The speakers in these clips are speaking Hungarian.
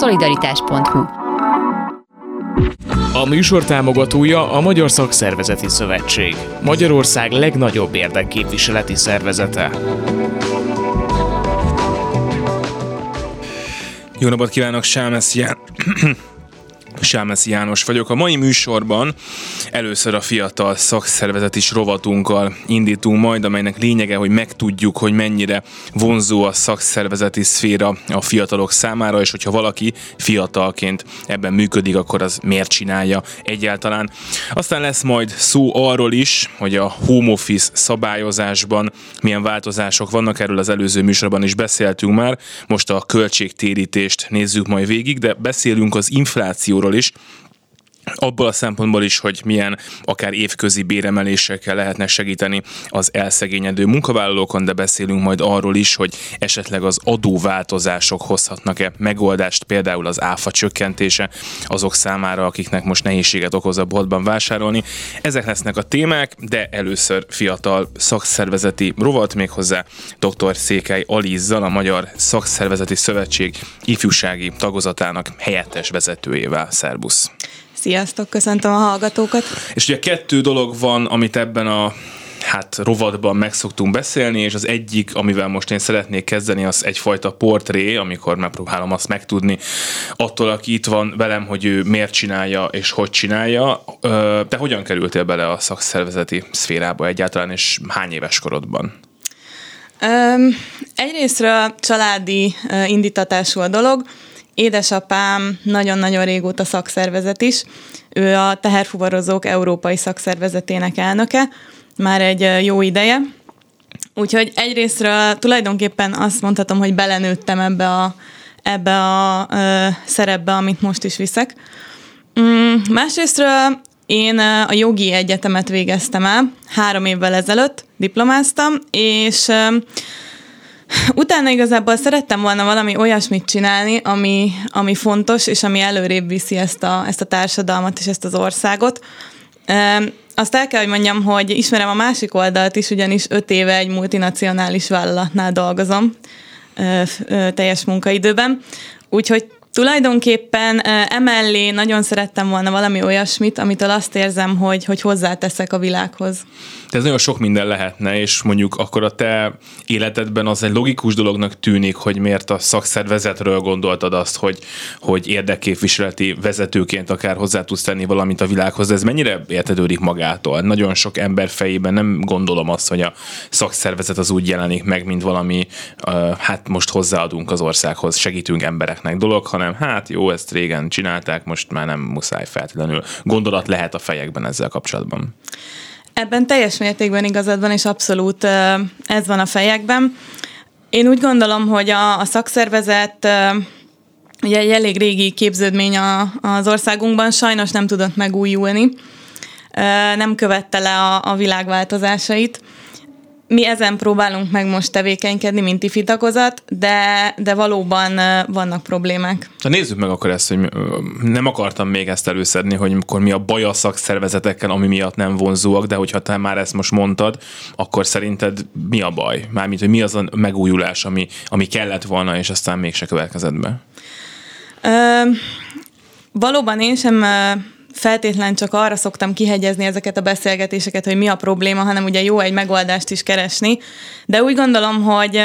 Szolidaritás.hu A műsor támogatója a Magyar Szakszervezeti Szövetség, Magyarország legnagyobb érdekképviseleti szervezete. Jó napot kívánok, Sámesz Ján... Sámeszi János vagyok. A mai műsorban először a fiatal szakszervezeti rovatunkkal indítunk majd, amelynek lényege, hogy megtudjuk, hogy mennyire vonzó a szakszervezeti szféra a fiatalok számára, és hogyha valaki fiatalként ebben működik, akkor az miért csinálja egyáltalán. Aztán lesz majd szó arról is, hogy a home office szabályozásban milyen változások vannak, erről az előző műsorban is beszéltünk már, most a költségtérítést nézzük majd végig, de beszélünk az inflációról is, abból a szempontból is, hogy milyen akár évközi béremelésekkel lehetne segíteni az elszegényedő munkavállalókon, de beszélünk majd arról is, hogy esetleg az adóváltozások hozhatnak-e megoldást, például az áfa csökkentése azok számára, akiknek most nehézséget okoz a boltban vásárolni. Ezek lesznek a témák, de először fiatal szakszervezeti rovat, méghozzá dr. Székely Alizzal, a Magyar Szakszervezeti Szövetség ifjúsági tagozatának helyettes vezetőjével. Szerbusz! Sziasztok, köszöntöm a hallgatókat. És ugye kettő dolog van, amit ebben a hát rovatban meg szoktunk beszélni, és az egyik, amivel most én szeretnék kezdeni, az egyfajta portré, amikor megpróbálom azt megtudni attól, aki itt van velem, hogy ő miért csinálja és hogy csinálja. Te hogyan kerültél bele a szakszervezeti szférába egyáltalán, és hány éves korodban? Um, egyrésztről családi uh, indítatású a dolog, Édesapám nagyon-nagyon régóta szakszervezet is. Ő a teherfuvarozók Európai Szakszervezetének elnöke, már egy jó ideje. Úgyhogy egyrésztről tulajdonképpen azt mondhatom, hogy belenőttem ebbe a, ebbe a ö, szerepbe, amit most is viszek. Mm, másrésztről én a jogi egyetemet végeztem el, három évvel ezelőtt diplomáztam, és Utána igazából szerettem volna valami olyasmit csinálni, ami, ami fontos, és ami előrébb viszi ezt a, ezt a társadalmat és ezt az országot. Azt el kell, hogy mondjam, hogy ismerem a másik oldalt is, ugyanis öt éve egy multinacionális vállalatnál dolgozom teljes munkaidőben. Úgyhogy Tulajdonképpen emellé nagyon szerettem volna valami olyasmit, amitől azt érzem, hogy, hogy hozzáteszek a világhoz. De ez nagyon sok minden lehetne, és mondjuk akkor a te életedben az egy logikus dolognak tűnik, hogy miért a szakszervezetről gondoltad azt, hogy, hogy érdekképviseleti vezetőként akár hozzá tudsz tenni valamit a világhoz, de ez mennyire értetődik magától? Nagyon sok ember fejében nem gondolom azt, hogy a szakszervezet az úgy jelenik meg, mint valami, uh, hát most hozzáadunk az országhoz, segítünk embereknek dolog, hanem hát jó, ezt régen csinálták, most már nem muszáj feltétlenül. Gondolat lehet a fejekben ezzel kapcsolatban. Ebben teljes mértékben igazad van, és abszolút ez van a fejekben. Én úgy gondolom, hogy a, a szakszervezet ugye egy elég régi képződmény a, az országunkban, sajnos nem tudott megújulni, nem követte le a, a világváltozásait mi ezen próbálunk meg most tevékenykedni, mint ifi tagozat, de, de valóban vannak problémák. Na nézzük meg akkor ezt, hogy nem akartam még ezt előszedni, hogy akkor mi a baj a szakszervezetekkel, ami miatt nem vonzóak, de hogyha te már ezt most mondtad, akkor szerinted mi a baj? Mármint, hogy mi az a megújulás, ami, ami kellett volna, és aztán mégse következett be? Ö, valóban én sem feltétlen csak arra szoktam kihegyezni ezeket a beszélgetéseket, hogy mi a probléma, hanem ugye jó egy megoldást is keresni. De úgy gondolom, hogy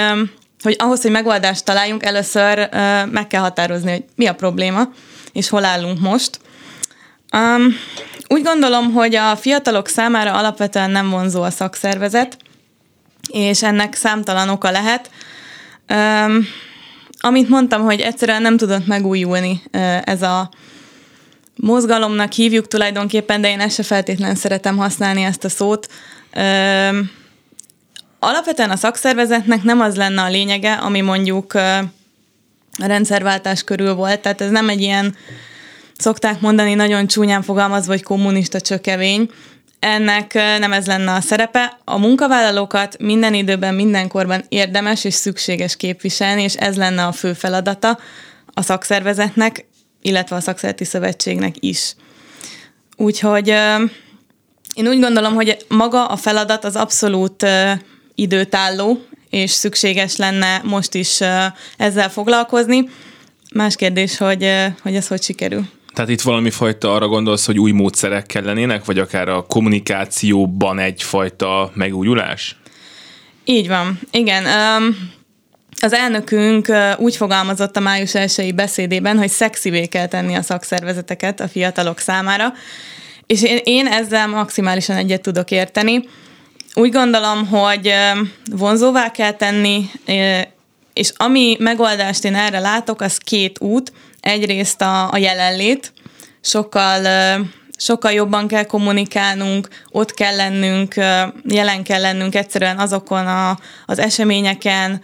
hogy ahhoz, hogy megoldást találjunk, először meg kell határozni, hogy mi a probléma, és hol állunk most. Um, úgy gondolom, hogy a fiatalok számára alapvetően nem vonzó a szakszervezet, és ennek számtalan oka lehet. Um, amit mondtam, hogy egyszerűen nem tudott megújulni ez a mozgalomnak hívjuk tulajdonképpen, de én ezt se feltétlenül szeretem használni ezt a szót. Ö, alapvetően a szakszervezetnek nem az lenne a lényege, ami mondjuk a rendszerváltás körül volt, tehát ez nem egy ilyen, szokták mondani nagyon csúnyán fogalmazva, hogy kommunista csökevény, ennek nem ez lenne a szerepe. A munkavállalókat minden időben, mindenkorban érdemes és szükséges képviselni, és ez lenne a fő feladata a szakszervezetnek, illetve a szakszereti szövetségnek is. Úgyhogy én úgy gondolom, hogy maga a feladat az abszolút időtálló, és szükséges lenne most is ezzel foglalkozni. Más kérdés, hogy, hogy ez hogy sikerül. Tehát itt valami fajta arra gondolsz, hogy új módszerek kellenének, vagy akár a kommunikációban egyfajta megújulás? Így van, igen. Um, az elnökünk úgy fogalmazott a május 1 beszédében, hogy szexivé kell tenni a szakszervezeteket a fiatalok számára, és én, én ezzel maximálisan egyet tudok érteni. Úgy gondolom, hogy vonzóvá kell tenni, és ami megoldást én erre látok, az két út. Egyrészt a, a jelenlét, sokkal sokkal jobban kell kommunikálnunk, ott kell lennünk, jelen kell lennünk egyszerűen azokon a, az eseményeken,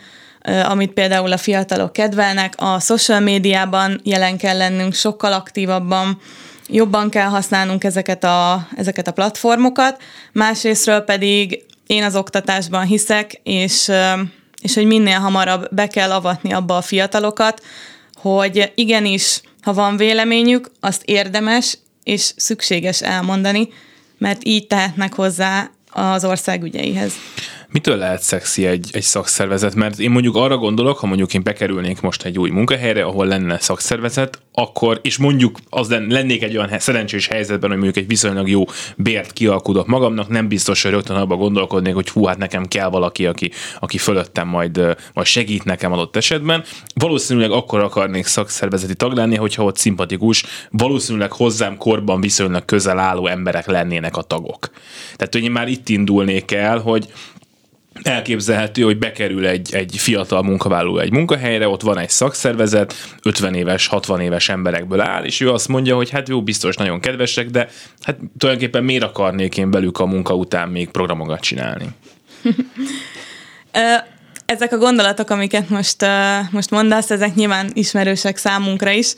amit például a fiatalok kedvelnek, a social médiában jelen kell lennünk sokkal aktívabban, jobban kell használnunk ezeket a, ezeket a platformokat, másrésztről pedig én az oktatásban hiszek, és, és hogy minél hamarabb be kell avatni abba a fiatalokat, hogy igenis, ha van véleményük, azt érdemes és szükséges elmondani, mert így tehetnek hozzá az ország ügyeihez. Mitől lehet szexi egy, egy szakszervezet? Mert én mondjuk arra gondolok, ha mondjuk én bekerülnék most egy új munkahelyre, ahol lenne szakszervezet, akkor, és mondjuk az lennék egy olyan szerencsés helyzetben, hogy mondjuk egy viszonylag jó bért kialkudok magamnak, nem biztos, hogy rögtön abba gondolkodnék, hogy hú, hát nekem kell valaki, aki, aki fölöttem majd, majd segít nekem adott esetben. Valószínűleg akkor akarnék szakszervezeti tag lenni, hogyha ott szimpatikus, valószínűleg hozzám korban viszonylag közel álló emberek lennének a tagok. Tehát, hogy én már itt indulnék el, hogy elképzelhető, hogy bekerül egy, egy fiatal munkavállaló egy munkahelyre, ott van egy szakszervezet, 50 éves, 60 éves emberekből áll, és ő azt mondja, hogy hát jó, biztos nagyon kedvesek, de hát tulajdonképpen miért akarnék én belük a munka után még programokat csinálni? ezek a gondolatok, amiket most, most mondasz, ezek nyilván ismerősek számunkra is.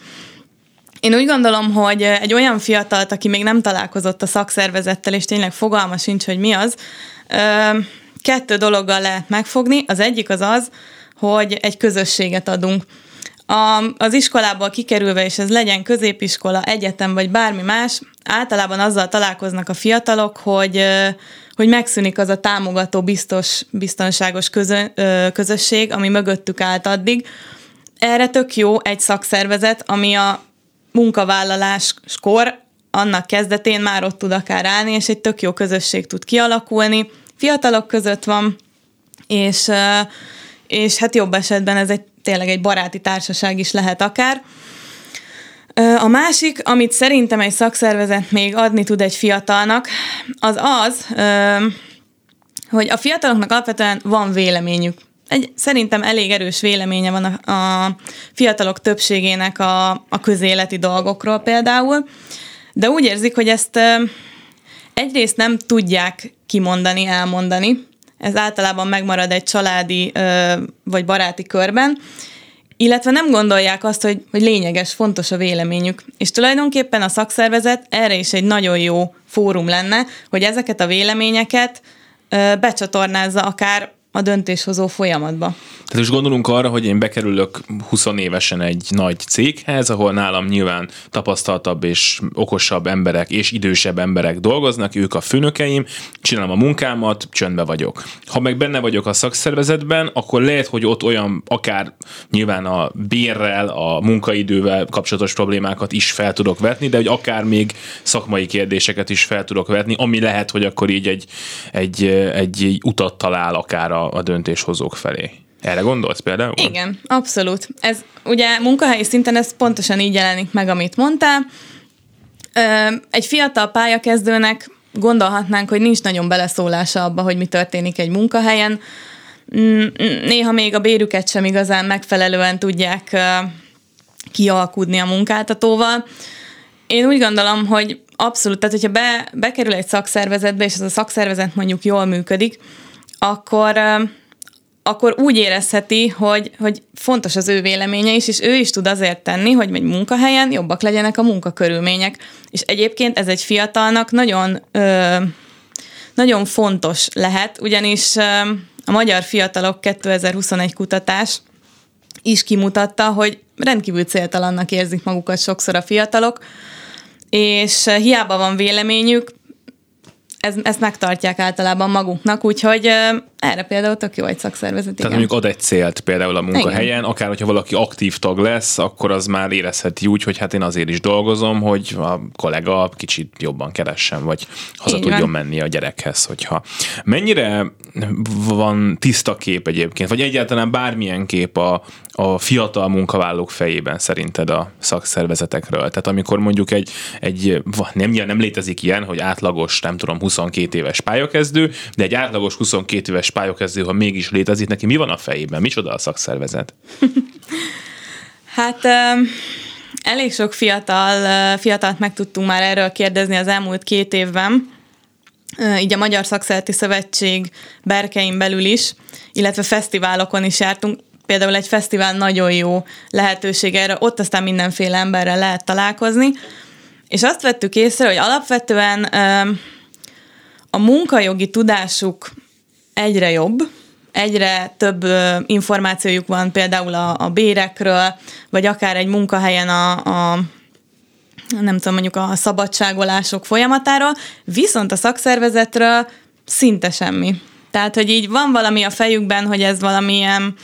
Én úgy gondolom, hogy egy olyan fiatalt, aki még nem találkozott a szakszervezettel, és tényleg fogalma sincs, hogy mi az, kettő dologgal lehet megfogni. Az egyik az az, hogy egy közösséget adunk. A, az iskolából kikerülve, és ez legyen középiskola, egyetem vagy bármi más, általában azzal találkoznak a fiatalok, hogy, hogy megszűnik az a támogató, biztos, biztonságos közö, közösség, ami mögöttük állt addig. Erre tök jó egy szakszervezet, ami a munkavállaláskor, annak kezdetén már ott tud akár állni, és egy tök jó közösség tud kialakulni, fiatalok között van, és, és hát jobb esetben ez egy tényleg egy baráti társaság is lehet akár. A másik, amit szerintem egy szakszervezet még adni tud egy fiatalnak, az az, hogy a fiataloknak alapvetően van véleményük. Egy, szerintem elég erős véleménye van a, a fiatalok többségének a, a közéleti dolgokról például, de úgy érzik, hogy ezt egyrészt nem tudják kimondani, elmondani. Ez általában megmarad egy családi vagy baráti körben, illetve nem gondolják azt, hogy, hogy lényeges, fontos a véleményük. És tulajdonképpen a szakszervezet erre is egy nagyon jó fórum lenne, hogy ezeket a véleményeket ö, becsatornázza akár a döntéshozó folyamatba. Tehát is gondolunk arra, hogy én bekerülök 20 évesen egy nagy céghez, ahol nálam nyilván tapasztaltabb és okosabb emberek és idősebb emberek dolgoznak, ők a főnökeim, csinálom a munkámat, csöndbe vagyok. Ha meg benne vagyok a szakszervezetben, akkor lehet, hogy ott olyan akár nyilván a bérrel, a munkaidővel kapcsolatos problémákat is fel tudok vetni, de hogy akár még szakmai kérdéseket is fel tudok vetni, ami lehet, hogy akkor így egy, egy, egy utat talál akár a, a döntéshozók felé. Erre gondolsz például? Igen, abszolút. Ez ugye munkahelyi szinten ez pontosan így jelenik meg, amit mondtál. Egy fiatal pályakezdőnek gondolhatnánk, hogy nincs nagyon beleszólása abba, hogy mi történik egy munkahelyen. Mm, néha még a bérüket sem igazán megfelelően tudják kialkudni a munkáltatóval. Én úgy gondolom, hogy abszolút, tehát hogyha be, bekerül egy szakszervezetbe, és ez a szakszervezet mondjuk jól működik, akkor akkor úgy érezheti, hogy, hogy fontos az ő véleménye is, és ő is tud azért tenni, hogy egy munkahelyen jobbak legyenek a munkakörülmények. És egyébként ez egy fiatalnak nagyon, ö, nagyon fontos lehet, ugyanis ö, a Magyar Fiatalok 2021 kutatás is kimutatta, hogy rendkívül céltalannak érzik magukat sokszor a fiatalok, és hiába van véleményük, ez, ezt megtartják általában maguknak, úgyhogy Erre például tök jó egy szakszervezet, Tehát mondjuk ad egy célt például a munkahelyen, igen. akár hogyha valaki aktív tag lesz, akkor az már érezheti úgy, hogy hát én azért is dolgozom, hogy a kollega kicsit jobban keressen, vagy haza Így tudjon menni a gyerekhez, hogyha. Mennyire van tiszta kép egyébként, vagy egyáltalán bármilyen kép a, a fiatal munkavállalók fejében szerinted a szakszervezetekről? Tehát amikor mondjuk egy, egy nem, nem létezik ilyen, hogy átlagos, nem tudom, 22 éves pályakezdő, de egy átlagos 22 éves pályakezdő, ha mégis létezik, neki mi van a fejében? Micsoda a szakszervezet? hát um, elég sok fiatal, fiatalt meg tudtunk már erről kérdezni az elmúlt két évben, így a Magyar Szakszereti Szövetség berkein belül is, illetve fesztiválokon is jártunk. Például egy fesztivál nagyon jó lehetőség erre, ott aztán mindenféle emberrel lehet találkozni. És azt vettük észre, hogy alapvetően a munkajogi tudásuk egyre jobb, egyre több információjuk van például a, a bérekről, vagy akár egy munkahelyen a, a nem tudom, mondjuk a szabadságolások folyamatáról, viszont a szakszervezetről szinte semmi. Tehát, hogy így van valami a fejükben, hogy ez valamilyen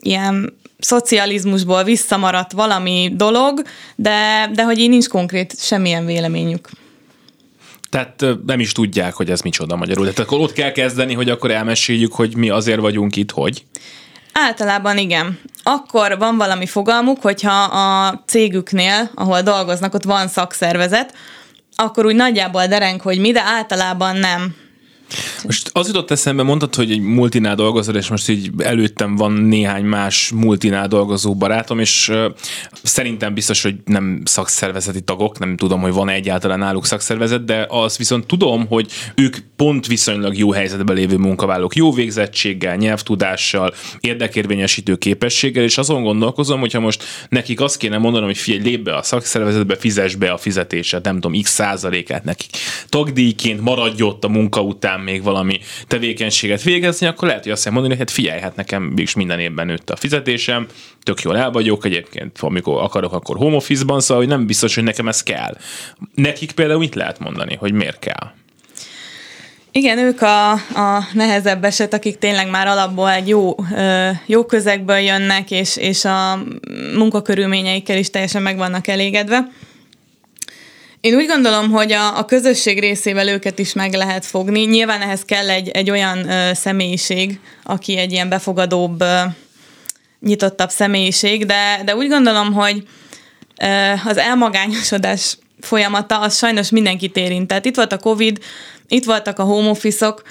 ilyen szocializmusból visszamaradt valami dolog, de, de hogy így nincs konkrét semmilyen véleményük. Tehát nem is tudják, hogy ez micsoda magyarul. Tehát akkor ott kell kezdeni, hogy akkor elmeséljük, hogy mi azért vagyunk itt, hogy? Általában igen. Akkor van valami fogalmuk, hogyha a cégüknél, ahol dolgoznak, ott van szakszervezet, akkor úgy nagyjából dereng, hogy mi, de általában nem. Most az jutott eszembe, mondtad, hogy egy multinál dolgozol, és most így előttem van néhány más multinál dolgozó barátom, és szerintem biztos, hogy nem szakszervezeti tagok, nem tudom, hogy van egyáltalán náluk szakszervezet, de az viszont tudom, hogy ők pont viszonylag jó helyzetben lévő munkavállalók, jó végzettséggel, nyelvtudással, érdekérvényesítő képességgel, és azon gondolkozom, hogyha most nekik azt kéne mondanom, hogy figyelj, lép be a szakszervezetbe, fizes be a fizetésed, nem tudom, x százalékát nekik. Tagdíjként maradj ott a munka után, után még valami tevékenységet végezni, akkor lehet, hogy azt mondani, hogy hát figyelj, hát nekem is minden évben nőtt a fizetésem, tök jól el vagyok, egyébként amikor akarok, akkor home office-ban, szóval hogy nem biztos, hogy nekem ez kell. Nekik például mit lehet mondani, hogy miért kell? Igen, ők a, a nehezebb eset, akik tényleg már alapból egy jó, jó közegből jönnek, és, és a munkakörülményeikkel is teljesen meg vannak elégedve. Én úgy gondolom, hogy a, a közösség részével őket is meg lehet fogni. Nyilván ehhez kell egy, egy olyan ö, személyiség, aki egy ilyen befogadóbb, ö, nyitottabb személyiség, de, de úgy gondolom, hogy ö, az elmagányosodás folyamata az sajnos mindenkit érint. Tehát itt volt a Covid, itt voltak a home office-ok,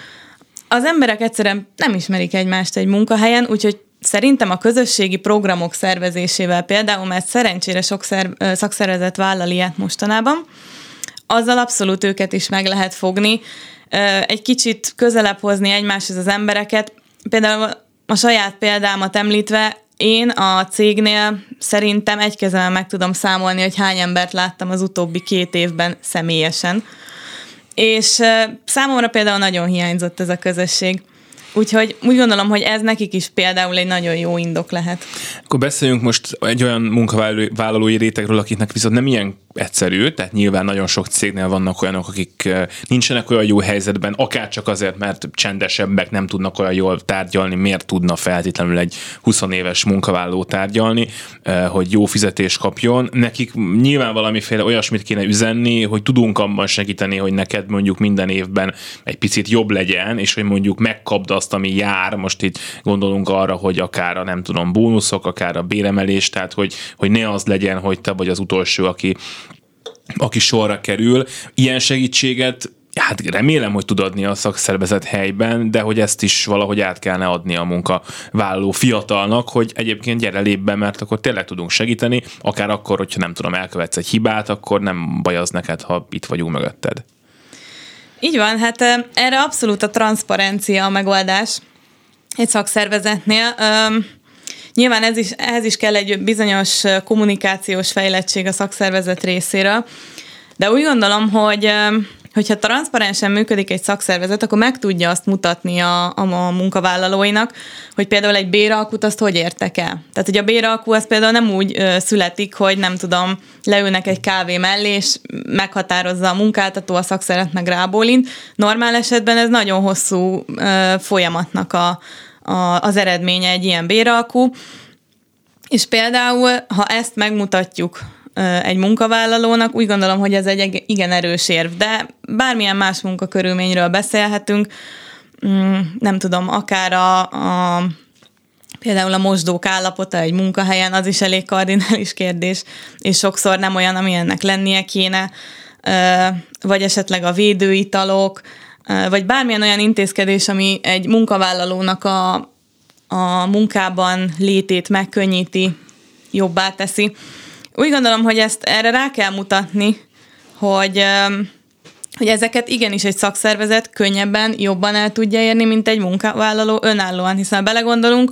az emberek egyszerűen nem ismerik egymást egy munkahelyen, úgyhogy Szerintem a közösségi programok szervezésével például, mert szerencsére sok szer, szakszervezet vállal ilyet mostanában, azzal abszolút őket is meg lehet fogni, egy kicsit közelebb hozni egymáshoz az embereket. Például a saját példámat említve, én a cégnél szerintem egy kezemmel meg tudom számolni, hogy hány embert láttam az utóbbi két évben személyesen. És számomra például nagyon hiányzott ez a közösség. Úgyhogy úgy gondolom, hogy ez nekik is például egy nagyon jó indok lehet. Akkor beszéljünk most egy olyan munkavállalói rétegről, akiknek viszont nem ilyen egyszerű, tehát nyilván nagyon sok cégnél vannak olyanok, akik nincsenek olyan jó helyzetben, akár csak azért, mert csendesebbek, nem tudnak olyan jól tárgyalni, miért tudna feltétlenül egy 20 éves munkavállaló tárgyalni, hogy jó fizetést kapjon. Nekik nyilván valamiféle olyasmit kéne üzenni, hogy tudunk abban segíteni, hogy neked mondjuk minden évben egy picit jobb legyen, és hogy mondjuk megkapd azt, ami jár, most itt gondolunk arra, hogy akár a nem tudom, bónuszok, akár a béremelés, tehát hogy, hogy ne az legyen, hogy te vagy az utolsó, aki aki sorra kerül. Ilyen segítséget hát remélem, hogy tud adni a szakszervezet helyben, de hogy ezt is valahogy át kellene adni a munkavállaló fiatalnak, hogy egyébként gyere lép be, mert akkor tényleg tudunk segíteni, akár akkor, hogyha nem tudom, elkövetsz egy hibát, akkor nem baj az neked, ha itt vagyunk mögötted. Így van, hát erre abszolút a transzparencia a megoldás egy szakszervezetnél. Nyilván ez is, ehhez is kell egy bizonyos kommunikációs fejlettség a szakszervezet részéről, de úgy gondolom, hogy hogyha transzparensen működik egy szakszervezet, akkor meg tudja azt mutatni a, a, a munkavállalóinak, hogy például egy béralkut azt hogy értek el. Tehát, hogy a béralkú az például nem úgy ö, születik, hogy nem tudom, leülnek egy kávé mellé, és meghatározza a munkáltató, a szakszervezet meg rábólint. Normál esetben ez nagyon hosszú ö, folyamatnak a, a, az eredménye egy ilyen béralkú. És például, ha ezt megmutatjuk egy munkavállalónak, úgy gondolom, hogy ez egy igen erős érv, de bármilyen más munkakörülményről beszélhetünk, mm, nem tudom, akár a, a például a mosdók állapota egy munkahelyen, az is elég kardinális kérdés, és sokszor nem olyan, ami ennek lennie kéne, vagy esetleg a védőitalok, vagy bármilyen olyan intézkedés, ami egy munkavállalónak a, a munkában létét megkönnyíti, jobbá teszi. Úgy gondolom, hogy ezt erre rá kell mutatni, hogy, hogy ezeket igenis egy szakszervezet könnyebben, jobban el tudja érni, mint egy munkavállaló önállóan, hiszen belegondolunk,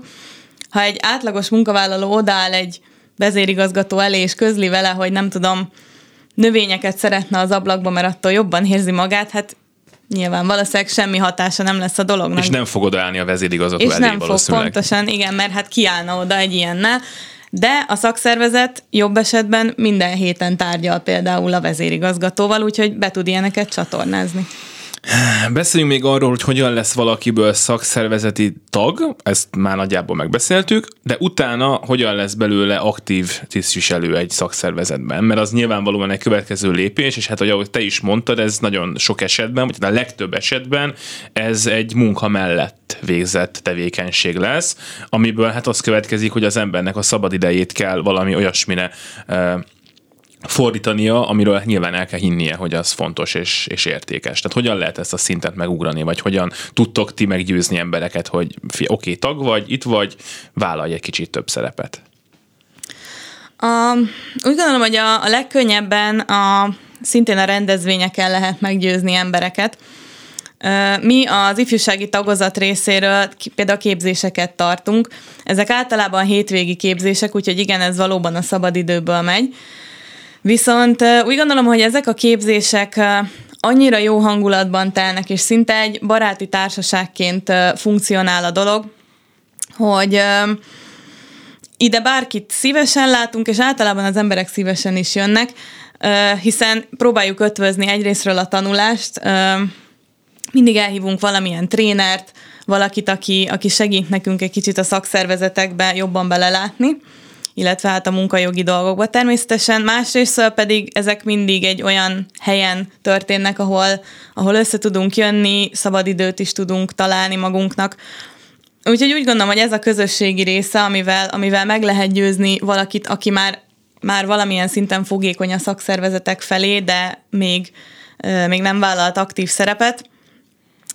ha egy átlagos munkavállaló odáll egy vezérigazgató elé, és közli vele, hogy nem tudom, növényeket szeretne az ablakba, mert attól jobban érzi magát, hát nyilván valószínűleg semmi hatása nem lesz a dolognak. És nem fog odaállni a vezérigazgató És elé nem fog, pontosan, igen, mert hát kiállna oda egy ilyennel. De a szakszervezet jobb esetben minden héten tárgyal például a vezérigazgatóval, úgyhogy be tud ilyeneket csatornázni. Beszéljünk még arról, hogy hogyan lesz valakiből szakszervezeti tag, ezt már nagyjából megbeszéltük, de utána hogyan lesz belőle aktív tisztviselő egy szakszervezetben, mert az nyilvánvalóan egy következő lépés, és hát ahogy te is mondtad, ez nagyon sok esetben, vagy a legtöbb esetben ez egy munka mellett végzett tevékenység lesz, amiből hát az következik, hogy az embernek a szabadidejét kell valami olyasmire fordítania, amiről nyilván el kell hinnie, hogy az fontos és, és értékes. Tehát hogyan lehet ezt a szintet megugrani, vagy hogyan tudtok ti meggyőzni embereket, hogy oké, okay, tag vagy, itt vagy, vállalj egy kicsit több szerepet? A, úgy gondolom, hogy a, a legkönnyebben a, szintén a rendezvényeken lehet meggyőzni embereket. Mi az ifjúsági tagozat részéről például képzéseket tartunk. Ezek általában hétvégi képzések, úgyhogy igen, ez valóban a szabadidőből megy. Viszont úgy gondolom, hogy ezek a képzések annyira jó hangulatban telnek, és szinte egy baráti társaságként funkcionál a dolog, hogy ide bárkit szívesen látunk, és általában az emberek szívesen is jönnek, hiszen próbáljuk ötvözni egyrésztről a tanulást, mindig elhívunk valamilyen trénert, valakit, aki, aki segít nekünk egy kicsit a szakszervezetekbe jobban belelátni, illetve hát a munkajogi dolgokba. Természetesen másrészt pedig ezek mindig egy olyan helyen történnek, ahol, ahol össze tudunk jönni, szabadidőt is tudunk találni magunknak. Úgyhogy úgy gondolom, hogy ez a közösségi része, amivel, amivel meg lehet győzni valakit, aki már, már valamilyen szinten fogékony a szakszervezetek felé, de még, még nem vállalt aktív szerepet.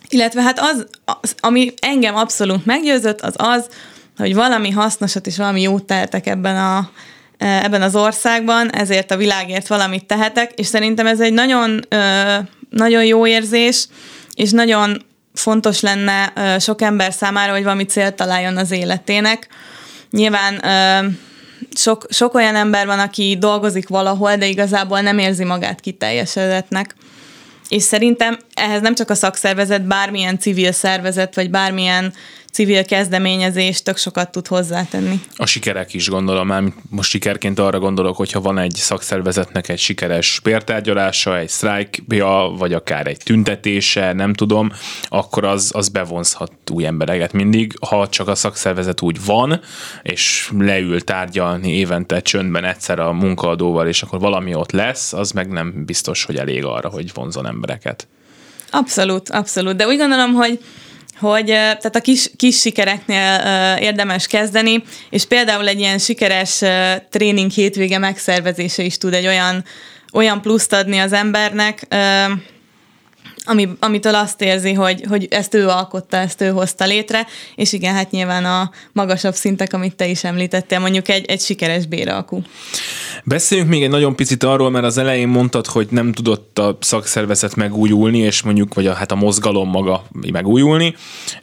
Illetve hát az, az, ami engem abszolút meggyőzött, az az, hogy valami hasznosat és valami jót tehetek ebben a, e, ebben az országban, ezért a világért valamit tehetek, és szerintem ez egy nagyon, nagyon jó érzés, és nagyon fontos lenne sok ember számára, hogy valami célt találjon az életének. Nyilván sok, sok olyan ember van, aki dolgozik valahol, de igazából nem érzi magát kiteljesedetnek. És szerintem ehhez nem csak a szakszervezet, bármilyen civil szervezet, vagy bármilyen civil kezdeményezés tök sokat tud hozzátenni. A sikerek is gondolom, már most sikerként arra gondolok, hogyha van egy szakszervezetnek egy sikeres bértárgyalása, egy sztrájkja, vagy akár egy tüntetése, nem tudom, akkor az, az bevonzhat új embereket mindig. Ha csak a szakszervezet úgy van, és leül tárgyalni évente csöndben egyszer a munkaadóval, és akkor valami ott lesz, az meg nem biztos, hogy elég arra, hogy vonzon embereket. Abszolút, abszolút. De úgy gondolom, hogy hogy tehát a kis, kis sikereknél érdemes kezdeni, és például egy ilyen sikeres tréning hétvége megszervezése is tud egy olyan, olyan pluszt adni az embernek, ami, amitől azt érzi, hogy, hogy ezt ő alkotta, ezt ő hozta létre, és igen, hát nyilván a magasabb szintek, amit te is említettél, mondjuk egy, egy sikeres béralkú. Beszéljünk még egy nagyon picit arról, mert az elején mondtad, hogy nem tudott a szakszervezet megújulni, és mondjuk, vagy a, hát a mozgalom maga megújulni.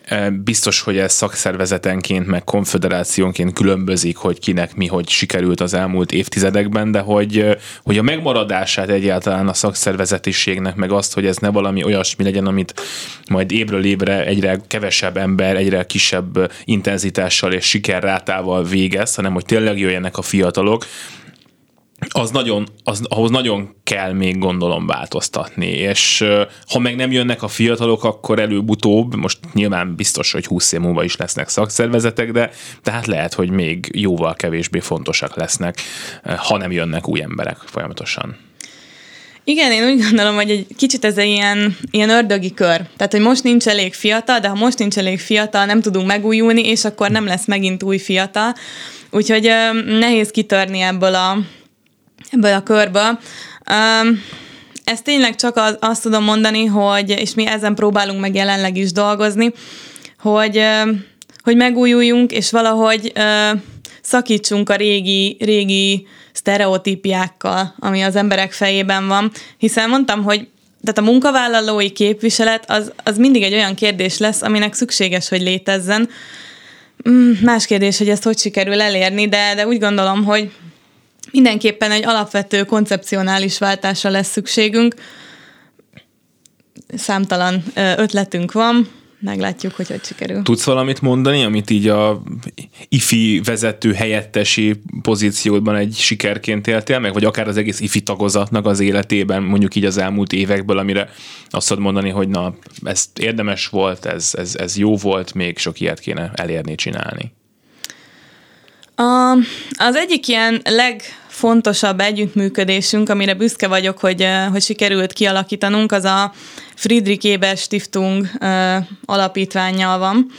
E, biztos, hogy ez szakszervezetenként, meg konfederációnként különbözik, hogy kinek mi, hogy sikerült az elmúlt évtizedekben, de hogy, hogy a megmaradását egyáltalán a szakszervezetiségnek, meg azt, hogy ez ne valami olyasmi legyen, amit majd évről évre egyre kevesebb ember, egyre kisebb intenzitással és sikerrátával végez, hanem hogy tényleg jöjjenek a fiatalok, az nagyon, az, ahhoz nagyon kell még gondolom változtatni, és ha meg nem jönnek a fiatalok, akkor előbb-utóbb, most nyilván biztos, hogy 20 év múlva is lesznek szakszervezetek, de tehát lehet, hogy még jóval kevésbé fontosak lesznek, ha nem jönnek új emberek folyamatosan. Igen, én úgy gondolom, hogy egy kicsit ez egy ilyen, ilyen ördögi kör. Tehát, hogy most nincs elég fiatal, de ha most nincs elég fiatal, nem tudunk megújulni, és akkor nem lesz megint új fiatal. Úgyhogy nehéz kitörni ebből a, ebből a körből. Um, ezt tényleg csak az, azt tudom mondani, hogy, és mi ezen próbálunk meg jelenleg is dolgozni, hogy, hogy megújuljunk, és valahogy uh, szakítsunk a régi, régi sztereotípiákkal, ami az emberek fejében van. Hiszen mondtam, hogy tehát a munkavállalói képviselet az, az mindig egy olyan kérdés lesz, aminek szükséges, hogy létezzen. Mm, más kérdés, hogy ezt hogy sikerül elérni, de, de úgy gondolom, hogy mindenképpen egy alapvető koncepcionális váltásra lesz szükségünk. Számtalan ötletünk van, meglátjuk, hogy hogy sikerül. Tudsz valamit mondani, amit így a IFI vezető helyettesi pozíciódban egy sikerként éltél meg, vagy akár az egész IFI tagozatnak az életében, mondjuk így az elmúlt évekből, amire azt tudod mondani, hogy na, ez érdemes volt, ez, ez, ez jó volt, még sok ilyet kéne elérni, csinálni. A, az egyik ilyen legfontosabb együttműködésünk, amire büszke vagyok, hogy, hogy sikerült kialakítanunk, az a Friedrich Eber Stiftung alapítványjal van.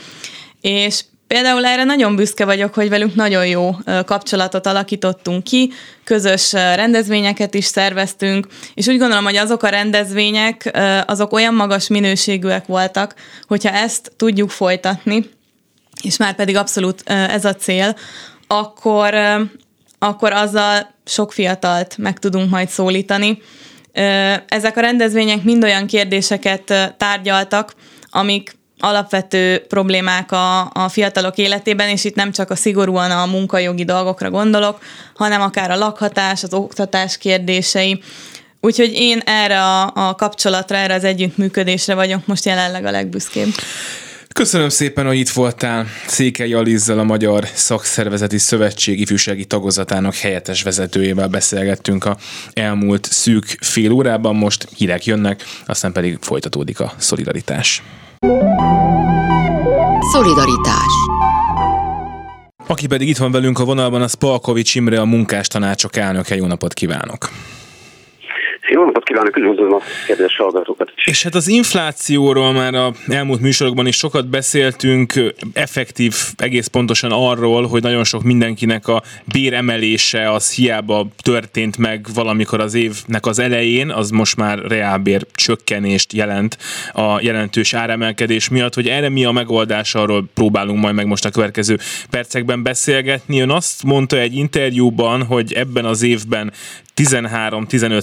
És Például erre nagyon büszke vagyok, hogy velünk nagyon jó kapcsolatot alakítottunk ki, közös rendezvényeket is szerveztünk, és úgy gondolom, hogy azok a rendezvények, azok olyan magas minőségűek voltak, hogyha ezt tudjuk folytatni, és már pedig abszolút ez a cél, akkor, akkor azzal sok fiatalt meg tudunk majd szólítani. Ezek a rendezvények mind olyan kérdéseket tárgyaltak, amik alapvető problémák a, a fiatalok életében, és itt nem csak a szigorúan a munkajogi dolgokra gondolok, hanem akár a lakhatás, az oktatás kérdései. Úgyhogy én erre a, a kapcsolatra, erre az együttműködésre vagyok most jelenleg a legbüszkébb. Köszönöm szépen, hogy itt voltál. Székely Alizzal, a Magyar Szakszervezeti Szövetség ifjúsági tagozatának helyettes vezetőjével beszélgettünk a elmúlt szűk fél órában. Most hírek jönnek, aztán pedig folytatódik a szolidaritás. Szolidaritás aki pedig itt van velünk a vonalban, az Palkovics Imre, a munkástanácsok elnöke. Jó napot kívánok! Jó napot kívánok, üdvözlöm a kedves hallgatókat. És hát az inflációról már a elmúlt műsorokban is sokat beszéltünk, effektív egész pontosan arról, hogy nagyon sok mindenkinek a béremelése az hiába történt meg valamikor az évnek az elején, az most már reálbér csökkenést jelent a jelentős áremelkedés miatt, hogy erre mi a megoldás, arról próbálunk majd meg most a következő percekben beszélgetni. Ön azt mondta egy interjúban, hogy ebben az évben 13-15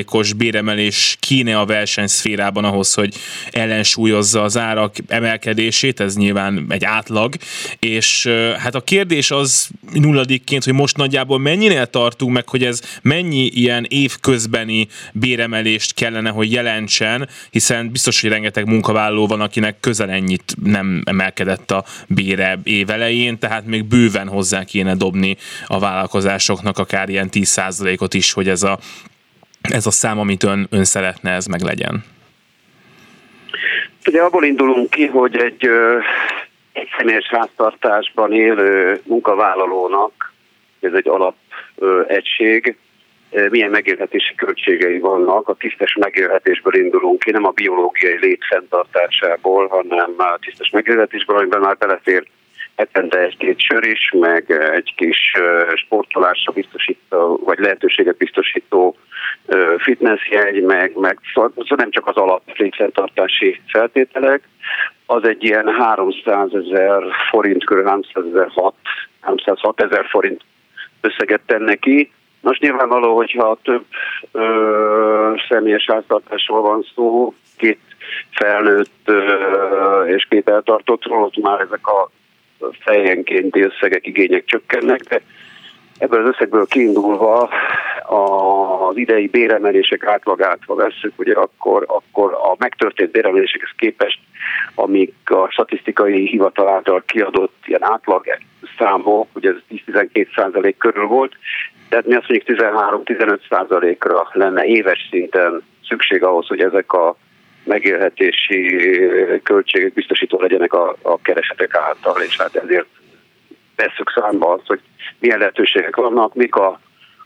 százalékos béremelés kéne a versenyszférában ahhoz, hogy ellensúlyozza az árak emelkedését, ez nyilván egy átlag, és hát a kérdés az nulladikként, hogy most nagyjából mennyinél tartunk meg, hogy ez mennyi ilyen évközbeni béremelést kellene, hogy jelentsen, hiszen biztos, hogy rengeteg munkavállaló van, akinek közel ennyit nem emelkedett a bére évelején, tehát még bőven hozzá kéne dobni a vállalkozásoknak akár ilyen 10%-ot is hogy ez a, ez a szám, amit ön, ön szeretne, ez meg legyen? Ugye abból indulunk ki, hogy egy, egy személyes háztartásban élő munkavállalónak, ez egy alap egység, milyen megélhetési költségei vannak. A tisztes megélhetésből indulunk ki, nem a biológiai lét fenntartásából, hanem a tisztes megélhetésből, amiben már belefér hetente egy-két sör is, meg egy kis sportolásra biztosító, vagy lehetőséget biztosító fitnessjegy, meg, meg szóval nem csak az alap létfenntartási feltételek, az egy ilyen 300 ezer forint, kb. 300 ezer 306 ezer forint összeget tenne ki, Most nyilvánvaló, hogyha több ö, személyes háztartásról van szó, két felnőtt ö, és két eltartottról, ott már ezek a fejenkénti összegek, igények csökkennek, de ebből az összegből kiindulva az idei béremelések átlagát, ha veszük, ugye akkor, akkor a megtörtént béremelésekhez képest, amik a statisztikai hivatal által kiadott ilyen átlag számok, ugye ez 10-12 százalék körül volt, tehát mi azt mondjuk 13-15 százalékra lenne éves szinten szükség ahhoz, hogy ezek a megélhetési költségek biztosító legyenek a, a keresetek által, és hát ezért veszük számba azt, hogy milyen lehetőségek vannak, mik a,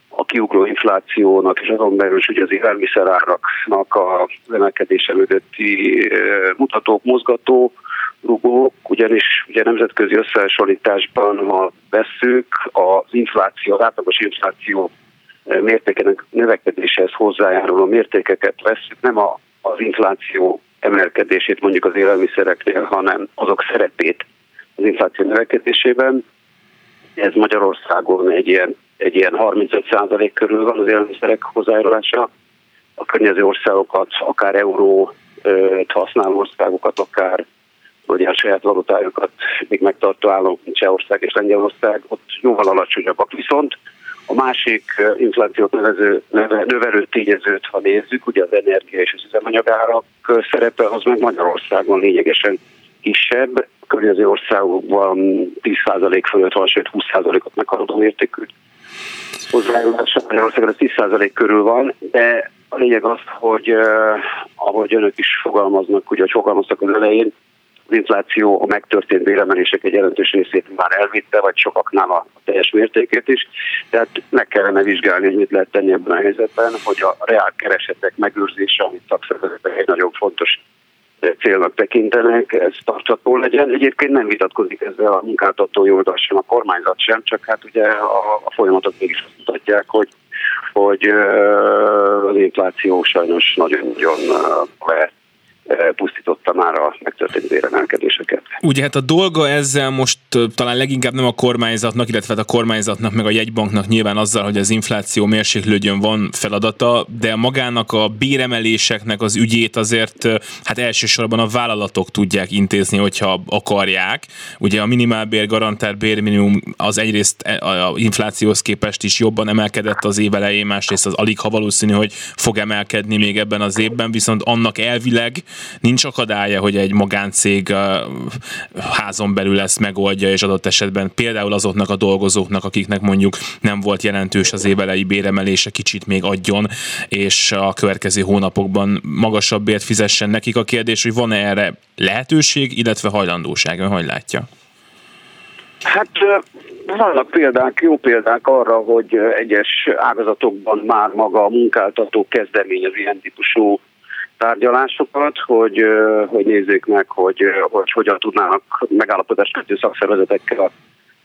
a kiugró inflációnak, és azon belül is az élelmiszeráraknak a emelkedése mögötti mutatók, mozgató rugók, ugyanis ugye nemzetközi összehasonlításban, ha vesszük, az infláció, az átlagos infláció mértékenek növekedéséhez hozzájáruló mértékeket vesszük, nem a, az infláció emelkedését mondjuk az élelmiszereknél, hanem azok szerepét az infláció növekedésében. Ez Magyarországon egy ilyen, egy ilyen 35% körül van az élelmiszerek hozzájárulása. A környező országokat, akár euró használó országokat, akár vagy a saját valutájukat még megtartó államok, mint Csehország és Lengyelország, ott jóval alacsonyabbak. Viszont a másik inflációt nevező, neve, növelő tényezőt, ha nézzük, ugye az energia és az üzemanyagárak szerepe, az meg Magyarországon lényegesen kisebb. Környező országokban 10% fölött van, sőt 20%-ot meghaladó mértékű hozzájárulása. Magyarországon ez 10% körül van, de a lényeg az, hogy uh, ahogy önök is fogalmaznak, ugye, hogy fogalmaztak az elején, az infláció a megtörtént béremelések egy jelentős részét már elvitte, vagy sokaknál a teljes mértékét is. Tehát meg kellene vizsgálni, hogy mit lehet tenni ebben a helyzetben, hogy a reál keresetek megőrzése, amit szakszervezetek egy nagyon fontos célnak tekintenek, ez tartható legyen. Egyébként nem vitatkozik ezzel a munkáltató oldal sem, a kormányzat sem, csak hát ugye a, a folyamatok mégis azt mutatják, hogy hogy az infláció sajnos nagyon-nagyon lehet pusztította már a megtörtént béremelkedéseket. Ugye hát a dolga ezzel most talán leginkább nem a kormányzatnak, illetve hát a kormányzatnak meg a jegybanknak nyilván azzal, hogy az infláció mérséklődjön van feladata, de magának a béremeléseknek az ügyét azért hát elsősorban a vállalatok tudják intézni, hogyha akarják. Ugye a minimálbér garantált bérminimum az egyrészt e, a inflációhoz képest is jobban emelkedett az év elején, másrészt az alig ha valószínű, hogy fog emelkedni még ebben az évben, viszont annak elvileg nincs akadálya, hogy egy magáncég házon belül ezt megoldja, és adott esetben például azoknak a dolgozóknak, akiknek mondjuk nem volt jelentős az évelei béremelése, kicsit még adjon, és a következő hónapokban magasabb bért fizessen nekik. A kérdés, hogy van-e erre lehetőség, illetve hajlandóság, ön hogy látja? Hát vannak példák, jó példák arra, hogy egyes ágazatokban már maga a munkáltató kezdemény az ilyen típusú tárgyalásokat, hogy, hogy nézzék meg, hogy, hogy hogyan tudnának megállapodást kötni szakszervezetekkel a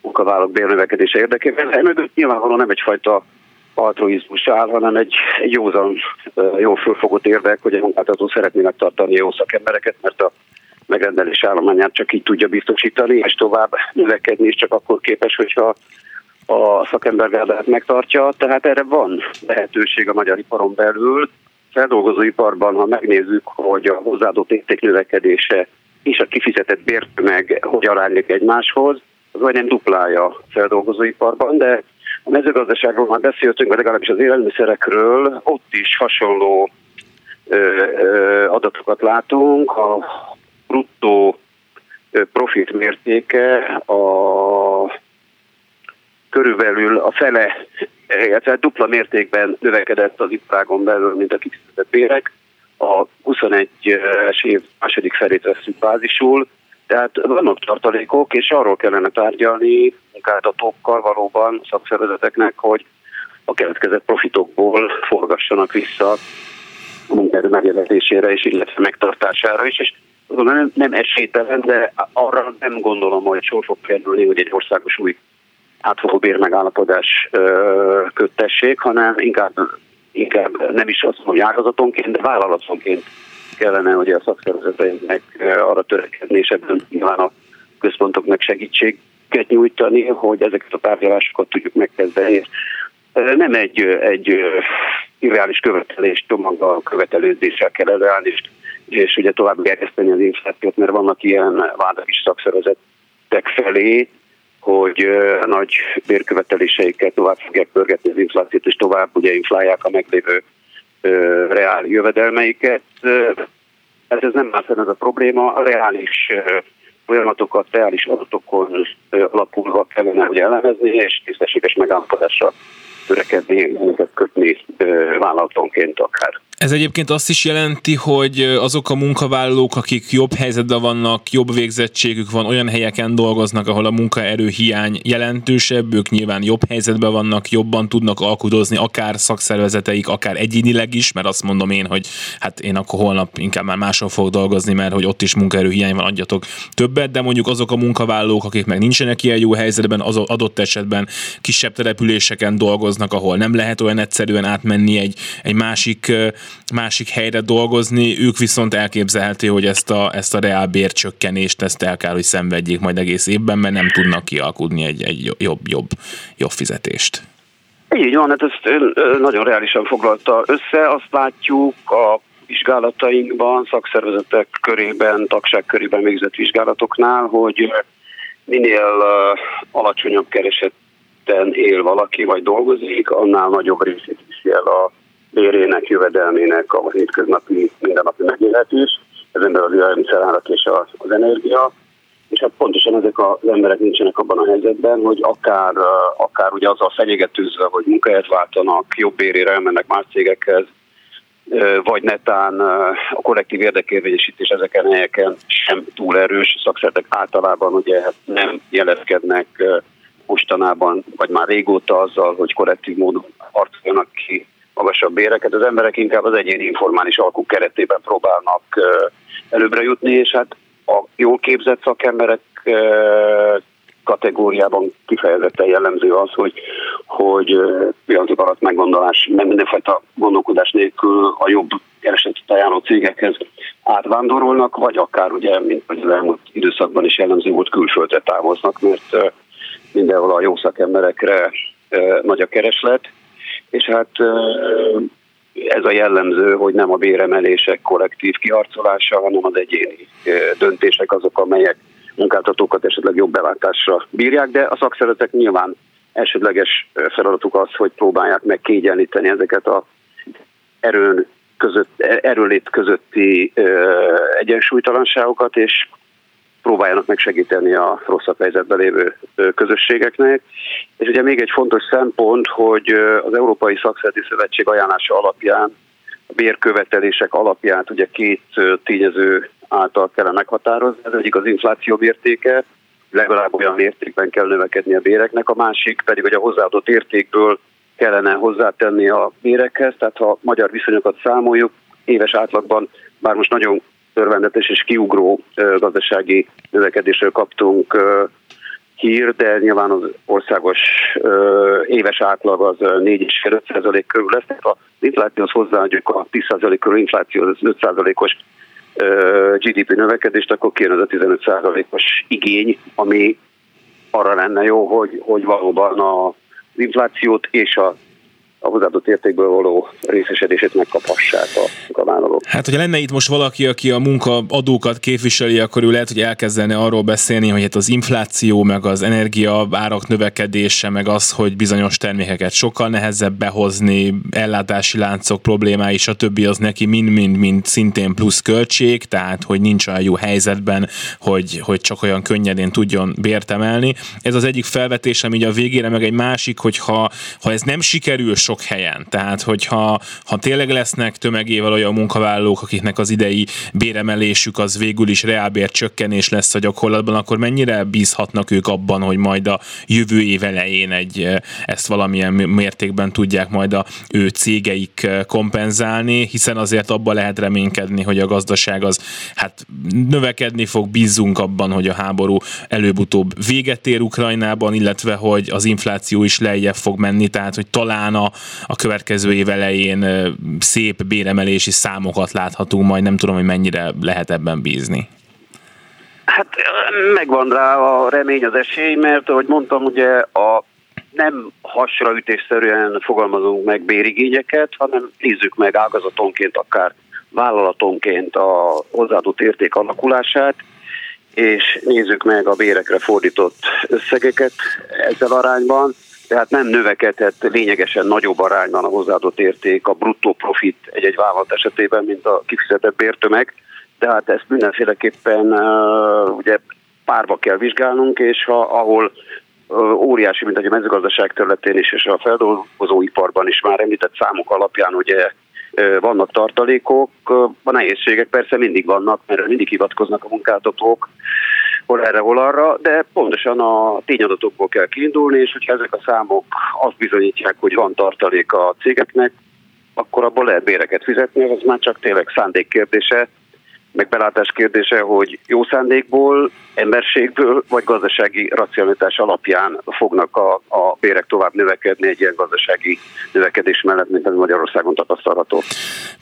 munkavállalók bérnövekedése érdekében. Emögött nyilvánvalóan nem egyfajta altruizmus áll, hanem egy, egy józan, jó fölfogott érdek, hogy a munkáltató szeretné megtartani jó szakembereket, mert a megrendelés állományát csak így tudja biztosítani, és tovább növekedni is csak akkor képes, hogyha a szakembergárdát megtartja. Tehát erre van lehetőség a magyar iparon belül, feldolgozóiparban, ha megnézzük, hogy a hozzáadott érték növekedése és a kifizetett bértömeg hogy aránylik egymáshoz, az majdnem duplája a feldolgozóiparban, de a mezőgazdaságról már beszéltünk, vagy legalábbis az élelmiszerekről, ott is hasonló ö, ö, adatokat látunk. A bruttó profit mértéke a körülbelül a fele illetve dupla mértékben növekedett az iparágon belül, mint a kifizetett bérek. A 21-es év második felét veszünk bázisul, tehát vannak tartalékok, és arról kellene tárgyalni munkáltatókkal valóban szakszervezeteknek, hogy a keletkezett profitokból forgassanak vissza a munkaerő megjelenítésére és illetve megtartására is, és nem, nem esélytelen, de arra nem gondolom, hogy sor fog kerülni, hogy egy országos új átfogó bérmegállapodás köttessék, hanem inkább, inkább nem is azt mondom, hogy ágazatonként, de vállalatonként kellene hogy a szakszervezeteinknek arra törekedni, és ebben nyilván a központoknak segítséget nyújtani, hogy ezeket a tárgyalásokat tudjuk megkezdeni. nem egy, egy irreális követelés csomaggal, követelőzéssel kell előállni, és, és ugye tovább gerjeszteni az inflációt, mert vannak ilyen vádak is szakszervezetek felé, hogy nagy bérköveteléseiket tovább fogják pörgetni az inflációt, és tovább ugye inflálják a meglévő reál jövedelmeiket. Ez, ez nem más ez a probléma. A reális folyamatokat, reális adatokon alapulva kellene hogy elemezni, és tisztességes megállapodásra törekedni, ezeket kötni vállalatonként akár. Ez egyébként azt is jelenti, hogy azok a munkavállalók, akik jobb helyzetben vannak, jobb végzettségük van, olyan helyeken dolgoznak, ahol a munkaerő hiány jelentősebb, ők nyilván jobb helyzetben vannak, jobban tudnak alkudozni, akár szakszervezeteik, akár egyénileg is, mert azt mondom én, hogy hát én akkor holnap inkább már máshol fogok dolgozni, mert hogy ott is munkaerő hiány van, adjatok többet, de mondjuk azok a munkavállalók, akik meg nincsenek ilyen jó helyzetben, az adott esetben kisebb településeken dolgoznak, ahol nem lehet olyan egyszerűen átmenni egy, egy másik másik helyre dolgozni, ők viszont elképzelhető, hogy ezt a, ezt a reál bércsökkenést ezt el kell, hogy szenvedjék majd egész évben, mert nem tudnak kialkudni egy, egy jobb, jobb, jobb fizetést. Így van, hát ezt nagyon reálisan foglalta össze. Azt látjuk a vizsgálatainkban, szakszervezetek körében, tagság körében végzett vizsgálatoknál, hogy minél alacsonyabb keresetten él valaki, vagy dolgozik, annál nagyobb részét viszi el a bérének, jövedelmének a hétköznapi, mindennapi megélhetés, ezen belül az élelmiszerárak és az energia, és hát pontosan ezek az emberek nincsenek abban a helyzetben, hogy akár, akár ugye azzal fenyegetőzve, hogy munkahelyet váltanak, jobb bérére elmennek más cégekhez, vagy netán a kollektív érdekérvényesítés ezeken a helyeken sem túl erős, szakszertek általában ugye hát nem jelezkednek mostanában, vagy már régóta azzal, hogy kollektív módon harcoljanak ki magasabb béreket. Az emberek inkább az egyéni informális alkuk keretében próbálnak előbbre jutni, és hát a jól képzett szakemberek kategóriában kifejezetten jellemző az, hogy, hogy pillanatok alatt meggondolás, nem mindenfajta gondolkodás nélkül a jobb keresetet ajánló cégekhez átvándorolnak, vagy akár ugye, mint az elmúlt időszakban is jellemző volt, külföldre távoznak, mert mindenhol a jó szakemberekre nagy a kereslet, és hát ez a jellemző, hogy nem a béremelések kollektív kiharcolása, hanem az egyéni döntések azok, amelyek munkáltatókat esetleg jobb belátásra bírják, de a szakszervezetek nyilván elsődleges feladatuk az, hogy próbálják meg kiegyenlíteni ezeket a erőn között, erőlét közötti egyensúlytalanságokat, és próbáljanak meg segíteni a rosszabb helyzetben lévő közösségeknek. És ugye még egy fontos szempont, hogy az Európai Szakszereti Szövetség ajánlása alapján a bérkövetelések alapját ugye két tényező által kell meghatározni. Ez egyik az infláció mértéke, legalább olyan mértékben kell növekedni a béreknek, a másik pedig, hogy a hozzáadott értékből kellene hozzátenni a bérekhez, tehát ha magyar viszonyokat számoljuk, éves átlagban, bár most nagyon örvendetes és kiugró gazdasági növekedésről kaptunk hír, de nyilván az országos éves átlag az 4,5% körül lesz. Tehát az inflációhoz hozzáadjuk a 10% körül infláció, az 5%-os GDP növekedést, akkor kijön az a 15%-os igény, ami arra lenne jó, hogy, hogy valóban a inflációt és a a hozzáadott értékből való részesedését megkaphassák a munkavállalók. Hát, hogyha lenne itt most valaki, aki a munkaadókat képviseli, akkor ő lehet, hogy elkezdene arról beszélni, hogy hát az infláció, meg az energia árak növekedése, meg az, hogy bizonyos termékeket sokkal nehezebb behozni, ellátási láncok problémái, stb. az neki mind-mind-mind szintén plusz költség, tehát hogy nincs olyan jó helyzetben, hogy, hogy csak olyan könnyedén tudjon bért emelni. Ez az egyik felvetés, ami a végére, meg egy másik, hogy ha, ha ez nem sikerül sok helyen. Tehát, hogyha ha tényleg lesznek tömegével olyan munkavállalók, akiknek az idei béremelésük az végül is reálbér csökkenés lesz a gyakorlatban, akkor mennyire bízhatnak ők abban, hogy majd a jövő év elején egy, ezt valamilyen mértékben tudják majd a ő cégeik kompenzálni, hiszen azért abban lehet reménykedni, hogy a gazdaság az hát növekedni fog, bízzunk abban, hogy a háború előbb-utóbb véget ér Ukrajnában, illetve hogy az infláció is lejjebb fog menni, tehát hogy talán a, a következő év elején szép béremelési számokat láthatunk, majd nem tudom, hogy mennyire lehet ebben bízni. Hát megvan rá a remény, az esély, mert ahogy mondtam, ugye a nem hasraütésszerűen fogalmazunk meg bérigényeket, hanem nézzük meg ágazatonként, akár vállalatonként a hozzáadott érték alakulását, és nézzük meg a bérekre fordított összegeket ezzel arányban, tehát nem növekedhet lényegesen nagyobb arányban a hozzáadott érték, a bruttó profit egy-egy vállalat esetében, mint a kifizetett bértömeg, de hát ezt mindenféleképpen ugye párba kell vizsgálnunk, és ha, ahol óriási, mint a mezőgazdaság területén is, és a feldolgozóiparban is már említett számok alapján ugye vannak tartalékok, a nehézségek persze mindig vannak, mert mindig hivatkoznak a munkáltatók, hol erre, hol arra, de pontosan a tényadatokból kell kiindulni, és hogyha ezek a számok azt bizonyítják, hogy van tartalék a cégeknek, akkor abból lehet béreket fizetni, az már csak tényleg szándék kérdése, meg belátás kérdése, hogy jó szándékból, emberségből vagy gazdasági racionalitás alapján fognak a, a bérek tovább növekedni egy ilyen gazdasági növekedés mellett, mint ami Magyarországon tapasztalható.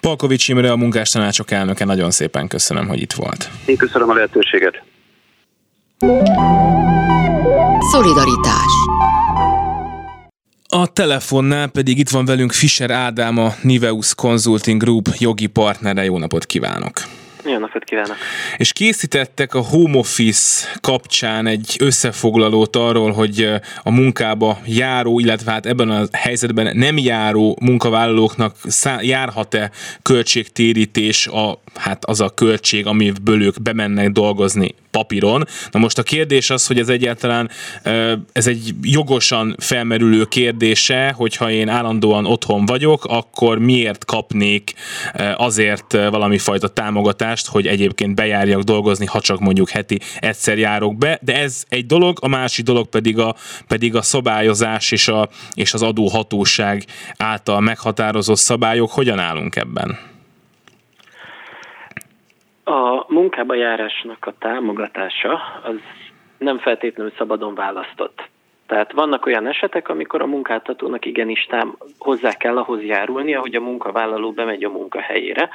Palkovics Imre, a munkástanácsok elnöke, nagyon szépen köszönöm, hogy itt volt. Én köszönöm a lehetőséget. Szolidaritás a telefonnál pedig itt van velünk Fischer Ádám, a Niveus Consulting Group jogi partnere. Jó napot kívánok! Jó napot kívánok! És készítettek a home office kapcsán egy összefoglalót arról, hogy a munkába járó, illetve hát ebben a helyzetben nem járó munkavállalóknak járhat-e költségtérítés a, hát az a költség, amiből ők bemennek dolgozni papíron. Na most a kérdés az, hogy ez egyáltalán ez egy jogosan felmerülő kérdése, hogyha én állandóan otthon vagyok, akkor miért kapnék azért valami fajta támogatást, hogy egyébként bejárjak dolgozni, ha csak mondjuk heti egyszer járok be, de ez egy dolog, a másik dolog pedig a, pedig a szabályozás és, a, és az adóhatóság által meghatározott szabályok. Hogyan állunk ebben? A munkába járásnak a támogatása az nem feltétlenül szabadon választott. Tehát vannak olyan esetek, amikor a munkáltatónak igenis tám- hozzá kell ahhoz járulnia, hogy a munkavállaló bemegy a munkahelyére.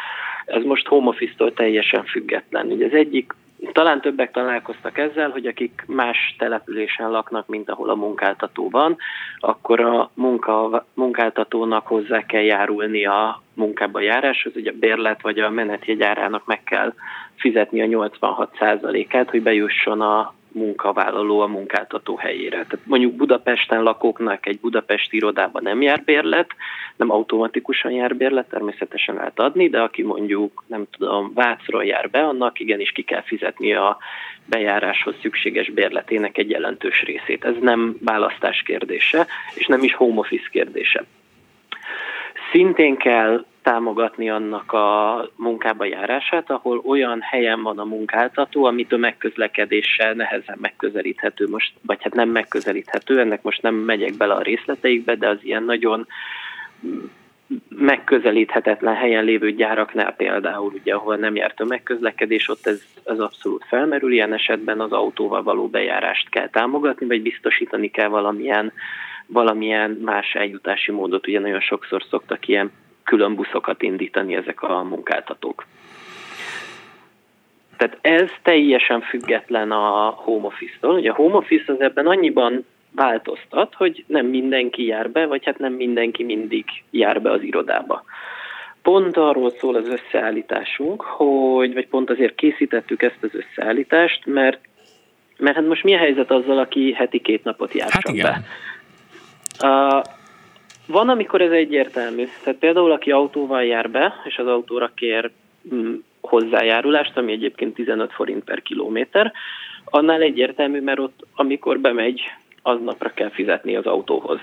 Ez most home office-tól teljesen független. Ugye az egyik talán többek találkoztak ezzel, hogy akik más településen laknak, mint ahol a munkáltató van, akkor a munka, munkáltatónak hozzá kell járulni a munkába járáshoz, ugye a bérlet vagy a menetjegyárának meg kell fizetni a 86%-át, hogy bejusson a munkavállaló a munkáltató helyére. Tehát mondjuk Budapesten lakóknak egy budapesti irodában nem jár bérlet, nem automatikusan jár bérlet, természetesen lehet adni, de aki mondjuk, nem tudom, Vácról jár be, annak igenis ki kell fizetni a bejáráshoz szükséges bérletének egy jelentős részét. Ez nem választás kérdése, és nem is home office kérdése. Szintén kell támogatni annak a munkába járását, ahol olyan helyen van a munkáltató, amit a megközlekedéssel nehezen megközelíthető, most, vagy hát nem megközelíthető, ennek most nem megyek bele a részleteikbe, de az ilyen nagyon megközelíthetetlen helyen lévő gyáraknál például, ugye, ahol nem jár tömegközlekedés, ott ez, ez abszolút felmerül, ilyen esetben az autóval való bejárást kell támogatni, vagy biztosítani kell valamilyen, valamilyen más eljutási módot, ugye nagyon sokszor szoktak ilyen külön buszokat indítani ezek a munkáltatók. Tehát ez teljesen független a home office-tól. Ugye a home office az ebben annyiban változtat, hogy nem mindenki jár be, vagy hát nem mindenki mindig jár be az irodába. Pont arról szól az összeállításunk, hogy, vagy pont azért készítettük ezt az összeállítást, mert, mert hát most mi a helyzet azzal, aki heti két napot jár hát igen. be? Uh, van, amikor ez egyértelmű. Tehát például, aki autóval jár be, és az autóra kér mm, hozzájárulást, ami egyébként 15 forint per kilométer, annál egyértelmű, mert ott, amikor bemegy, aznapra kell fizetni az autóhoz.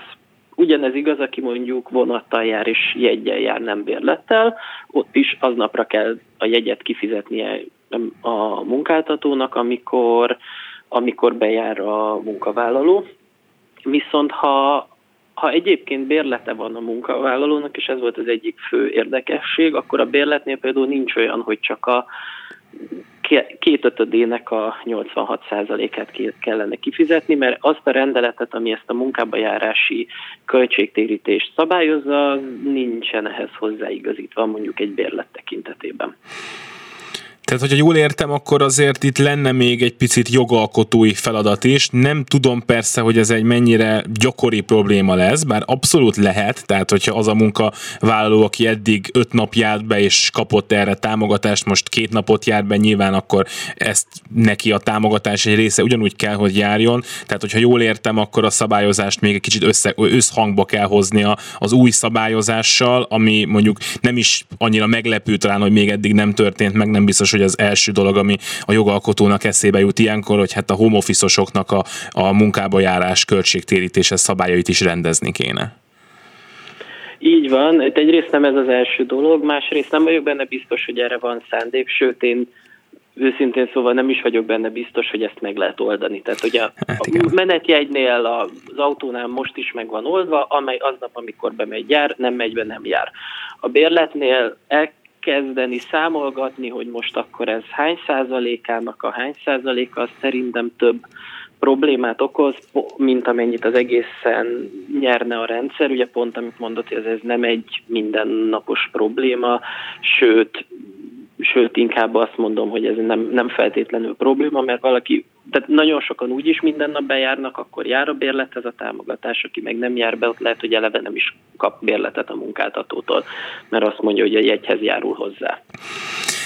Ugyanez igaz, aki mondjuk vonattal jár és jegyen jár, nem bérlettel, ott is aznapra kell a jegyet kifizetnie a munkáltatónak, amikor, amikor bejár a munkavállaló. Viszont ha ha egyébként bérlete van a munkavállalónak, és ez volt az egyik fő érdekesség, akkor a bérletnél például nincs olyan, hogy csak a két ötödének a 86%-át kellene kifizetni, mert azt a rendeletet, ami ezt a munkába járási költségtérítést szabályozza, nincsen ehhez hozzáigazítva mondjuk egy bérlet tekintetében. Tehát, hogyha jól értem, akkor azért itt lenne még egy picit jogalkotói feladat is. Nem tudom persze, hogy ez egy mennyire gyakori probléma lesz, bár abszolút lehet, tehát hogyha az a munkavállaló, aki eddig öt nap járt be és kapott erre támogatást, most két napot jár be, nyilván akkor ezt neki a támogatás egy része ugyanúgy kell, hogy járjon. Tehát, hogyha jól értem, akkor a szabályozást még egy kicsit össze, összhangba kell hoznia az új szabályozással, ami mondjuk nem is annyira meglepő talán, hogy még eddig nem történt meg, nem biztos, hogy az első dolog, ami a jogalkotónak eszébe jut ilyenkor, hogy hát a home a, a munkába járás költségtérítése szabályait is rendezni kéne. Így van, itt egyrészt nem ez az első dolog, másrészt nem vagyok benne biztos, hogy erre van szándék, sőt én őszintén szóval nem is vagyok benne biztos, hogy ezt meg lehet oldani. Tehát ugye a, hát a menetjegynél az autónál most is meg van oldva, amely aznap, amikor bemegy jár, nem megy be, nem jár. A bérletnél elkezdeni számolgatni, hogy most akkor ez hány százalékának a hány százaléka, az szerintem több problémát okoz, mint amennyit az egészen nyerne a rendszer. Ugye pont, amit mondott, hogy ez, ez nem egy mindennapos probléma, sőt, sőt inkább azt mondom, hogy ez nem, nem feltétlenül probléma, mert valaki, tehát nagyon sokan úgy is minden nap bejárnak, akkor jár a bérlethez a támogatás, aki meg nem jár be, ott lehet, hogy eleve nem is kap bérletet a munkáltatótól, mert azt mondja, hogy a jegyhez járul hozzá.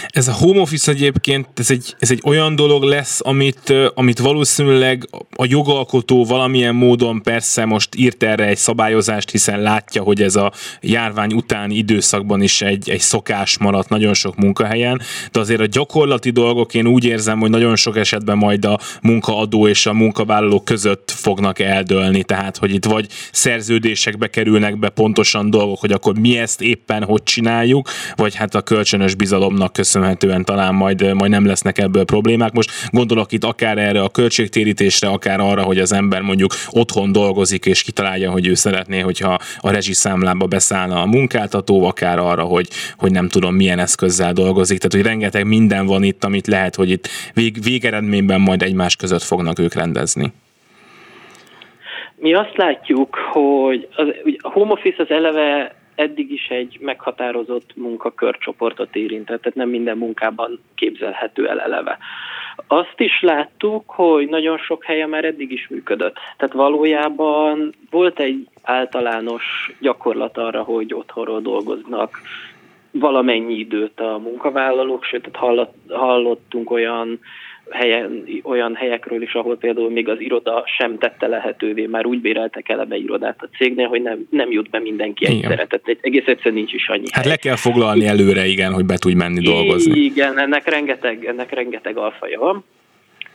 Ez a home office egyébként, ez egy, ez egy olyan dolog lesz, amit, amit valószínűleg a jogalkotó valamilyen módon persze most írt erre egy szabályozást, hiszen látja, hogy ez a járvány utáni időszakban is egy, egy szokás maradt nagyon sok munkahelyen, de azért a gyakorlati dolgok én úgy érzem, hogy nagyon sok esetben majd a munkaadó és a munkavállaló között fognak eldőlni, tehát hogy itt vagy szerződésekbe kerülnek be pontosan dolgok, hogy akkor mi ezt éppen hogy csináljuk, vagy hát a kölcsönös bizalomnak köszönhetően talán majd, majd nem lesznek ebből problémák. Most gondolok itt akár erre a költségtérítésre, akár arra, hogy az ember mondjuk otthon dolgozik, és kitalálja, hogy ő szeretné, hogyha a rezsiszámlába beszállna a munkáltató, akár arra, hogy, hogy nem tudom milyen eszközzel dolgozik. Tehát, hogy rengeteg minden van itt, amit lehet, hogy itt vég, végeredményben majd egymás között fognak ők rendezni. Mi azt látjuk, hogy az, a home office az eleve eddig is egy meghatározott munkakörcsoportot érintett, tehát nem minden munkában képzelhető el eleve. Azt is láttuk, hogy nagyon sok helyen már eddig is működött. Tehát valójában volt egy általános gyakorlat arra, hogy otthonról dolgoznak valamennyi időt a munkavállalók, sőt, hallottunk olyan helyen, olyan helyekről is, ahol például még az iroda sem tette lehetővé, már úgy béreltek eleve irodát a cégnél, hogy nem, nem jut be mindenki egyszerre. Tehát egész egyszerűen nincs is annyi Hát hely. le kell foglalni előre, igen, hogy be tudj menni dolgozni. Igen, ennek rengeteg, ennek rengeteg alfaja van.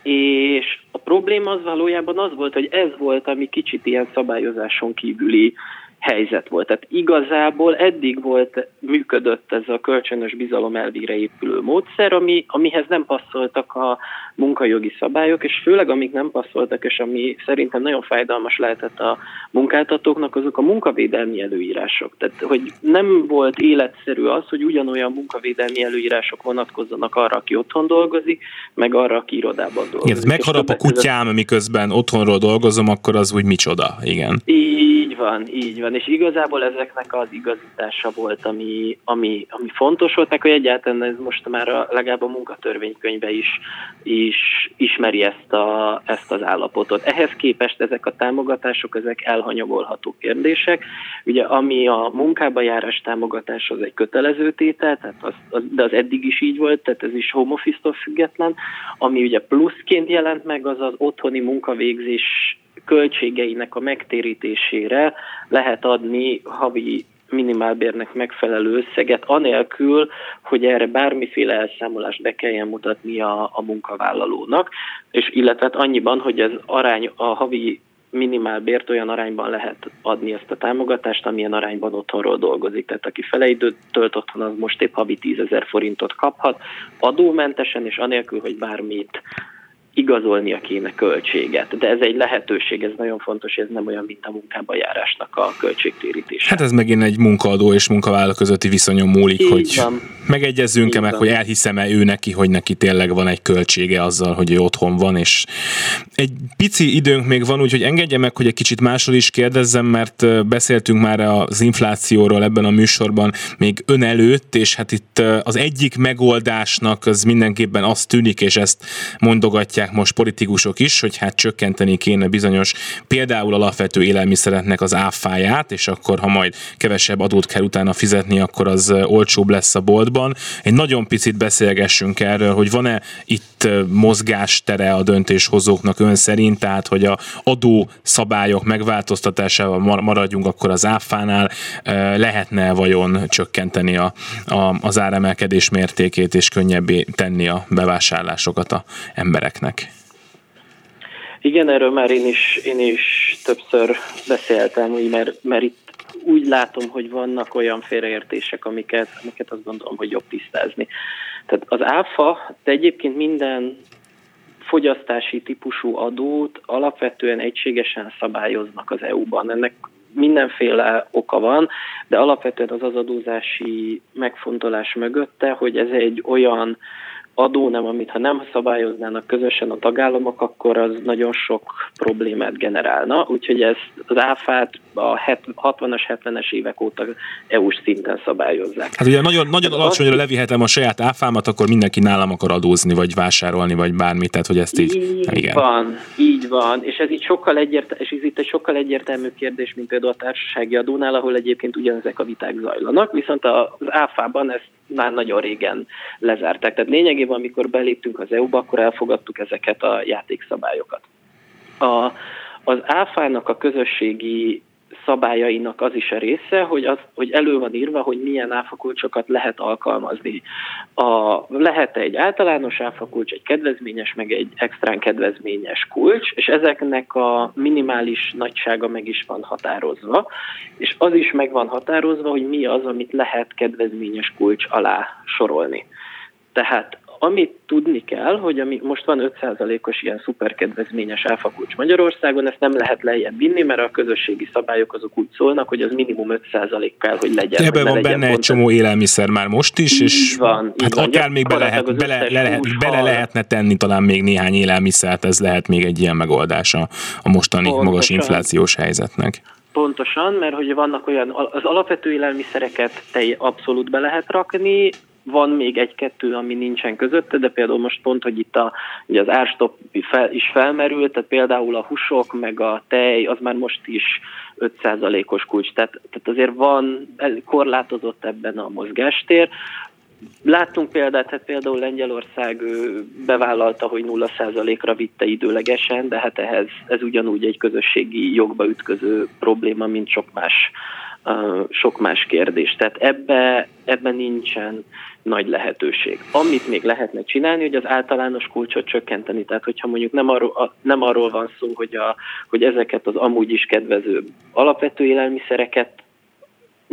És a probléma az valójában az volt, hogy ez volt, ami kicsit ilyen szabályozáson kívüli helyzet volt. Tehát igazából eddig volt, működött ez a kölcsönös bizalom elvére épülő módszer, ami, amihez nem passzoltak a munkajogi szabályok, és főleg amik nem passzoltak, és ami szerintem nagyon fájdalmas lehetett a munkáltatóknak, azok a munkavédelmi előírások. Tehát, hogy nem volt életszerű az, hogy ugyanolyan munkavédelmi előírások vonatkozzanak arra, aki otthon dolgozik, meg arra, aki irodában dolgozik. Igen, megharap a kutyám, miközben otthonról dolgozom, akkor az úgy micsoda, igen. Így van, így van, és igazából ezeknek az igazítása volt, ami, ami, ami fontos volt, meg hogy egyáltalán ez most már a, legalább a munkatörvénykönyve is, is ismeri ezt, a, ezt az állapotot. Ehhez képest ezek a támogatások, ezek elhanyagolható kérdések. Ugye ami a munkába járás támogatás az egy kötelező tétel, tehát az, az, de az eddig is így volt, tehát ez is home office-tól független. Ami ugye pluszként jelent meg, az az otthoni munkavégzés költségeinek a megtérítésére lehet adni havi minimálbérnek megfelelő összeget, anélkül, hogy erre bármiféle elszámolást be kelljen mutatni a, a munkavállalónak, és illetve hát annyiban, hogy az arány a havi minimálbért olyan arányban lehet adni ezt a támogatást, amilyen arányban otthonról dolgozik. Tehát aki fele időt tölt otthon, az most épp havi 10 ezer forintot kaphat, adómentesen és anélkül, hogy bármit igazolnia kéne költséget. De ez egy lehetőség, ez nagyon fontos, ez nem olyan, mint a munkába járásnak a költségtérítés. Hát ez megint egy munkaadó és munkavállaló közötti viszonyon múlik, Így hogy van Megegyezzünk-e meg, hogy elhiszem-e ő neki, hogy neki tényleg van egy költsége azzal, hogy ő otthon van, és egy pici időnk még van, úgyhogy engedje meg, hogy egy kicsit másról is kérdezzem, mert beszéltünk már az inflációról ebben a műsorban még ön előtt, és hát itt az egyik megoldásnak az mindenképpen azt tűnik, és ezt mondogatják most politikusok is, hogy hát csökkenteni kéne bizonyos például alapvető élelmiszereknek az áfáját, és akkor ha majd kevesebb adót kell utána fizetni, akkor az olcsóbb lesz a boltban. Egy nagyon picit beszélgessünk erről, hogy van-e itt mozgástere a döntéshozóknak ön szerint, tehát hogy a adó szabályok megváltoztatásával maradjunk akkor az áfánál, lehetne vajon csökkenteni a, a, az áremelkedés mértékét és könnyebbé tenni a bevásárlásokat a embereknek? Igen, erről már én is, én is többször beszéltem, mert, mert itt úgy látom, hogy vannak olyan félreértések, amiket, amiket azt gondolom, hogy jobb tisztázni. Tehát az áfa, de egyébként minden fogyasztási típusú adót alapvetően egységesen szabályoznak az EU-ban. Ennek mindenféle oka van, de alapvetően az az adózási megfontolás mögötte, hogy ez egy olyan adó nem, amit ha nem szabályoznának közösen a tagállamok, akkor az nagyon sok problémát generálna. Úgyhogy ezt az áfát a 60-as, 70-es évek óta EU-s szinten szabályozzák. Hát ugye nagyon, nagyon alacsonyra levihetem a saját áfámat, akkor mindenki nálam akar adózni, vagy vásárolni, vagy bármit, tehát hogy ezt így... Így igen. van, így van, és ez itt sokkal egyértelmű, és ez itt egy sokkal egyértelmű kérdés, mint például a társasági adónál, ahol egyébként ugyanezek a viták zajlanak, viszont az áfában ezt már nagyon régen lezárták. Tehát lényegében, amikor beléptünk az EU-ba, akkor elfogadtuk ezeket a játékszabályokat. A, az áfának a közösségi szabályainak az is a része, hogy, az, hogy elő van írva, hogy milyen áfakulcsokat lehet alkalmazni. A, lehet egy általános áfakulcs, egy kedvezményes, meg egy extrán kedvezményes kulcs, és ezeknek a minimális nagysága meg is van határozva, és az is meg van határozva, hogy mi az, amit lehet kedvezményes kulcs alá sorolni. Tehát amit tudni kell, hogy ami most van 5%-os ilyen szuperkedvezményes áfakulcs Magyarországon, ezt nem lehet lejjebb vinni, mert a közösségi szabályok azok úgy szólnak, hogy az minimum 5% kell, hogy legyen. Ebben van legyen benne egy csomó élelmiszer már most is, így és van, hát van. akár még bele, lehet, bele, le lehet, bele lehetne tenni talán még néhány élelmiszert, ez lehet még egy ilyen megoldás a, a mostani Pontosan. magas inflációs helyzetnek. Pontosan, mert hogy vannak olyan, az alapvető élelmiszereket te abszolút be lehet rakni, van még egy-kettő, ami nincsen közötte, de például most pont, hogy itt a, ugye az árstop fel, is felmerült, tehát például a húsok, meg a tej, az már most is 5%-os kulcs, tehát, tehát azért van korlátozott ebben a mozgástér. Láttunk példát, hát például Lengyelország bevállalta, hogy 0%-ra vitte időlegesen, de hát ehhez ez ugyanúgy egy közösségi jogba ütköző probléma, mint sok más, sok más kérdés. Tehát ebbe, ebbe nincsen nagy lehetőség. Amit még lehetne csinálni, hogy az általános kulcsot csökkenteni. Tehát, hogyha mondjuk nem arról, nem arról van szó, hogy, a, hogy ezeket az amúgy is kedvező alapvető élelmiszereket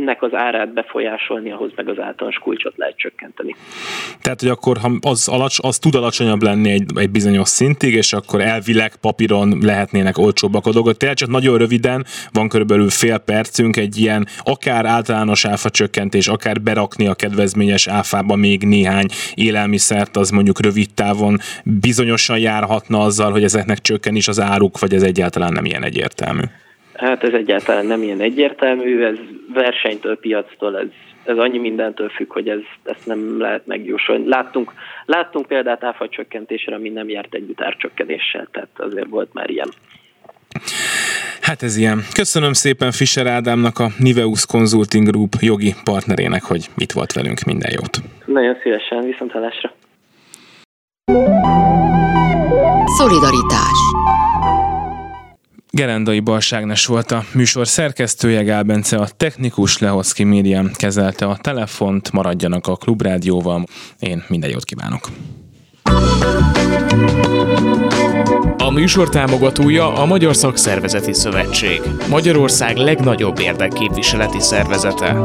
nek az árát befolyásolni, ahhoz meg az általános kulcsot lehet csökkenteni. Tehát, hogy akkor ha az, alacs, az tud alacsonyabb lenni egy, egy bizonyos szintig, és akkor elvileg papíron lehetnének olcsóbbak a dolgok. Tehát csak nagyon röviden, van körülbelül fél percünk, egy ilyen akár általános áfa csökkentés, akár berakni a kedvezményes áfába még néhány élelmiszert, az mondjuk rövid távon bizonyosan járhatna azzal, hogy ezeknek csökken is az áruk, vagy ez egyáltalán nem ilyen egyértelmű. Hát ez egyáltalán nem ilyen egyértelmű, ez versenytől, piactól, ez, ez annyi mindentől függ, hogy ez, ezt nem lehet megjósolni. Láttunk, láttunk példát áfa csökkentésre, ami nem járt együtt árcsökkenéssel, tehát azért volt már ilyen. Hát ez ilyen. Köszönöm szépen Fischer Ádámnak, a Niveus Consulting Group jogi partnerének, hogy itt volt velünk. Minden jót. Nagyon szívesen, viszont hallásra. Szolidaritás Gerendai Balságnes volt a műsor szerkesztője, Gál a technikus, Lehoszki Miriam kezelte a telefont, maradjanak a Klubrádióval. Én minden jót kívánok! A műsor támogatója a Magyar Szakszervezeti Szövetség, Magyarország legnagyobb érdekképviseleti szervezete.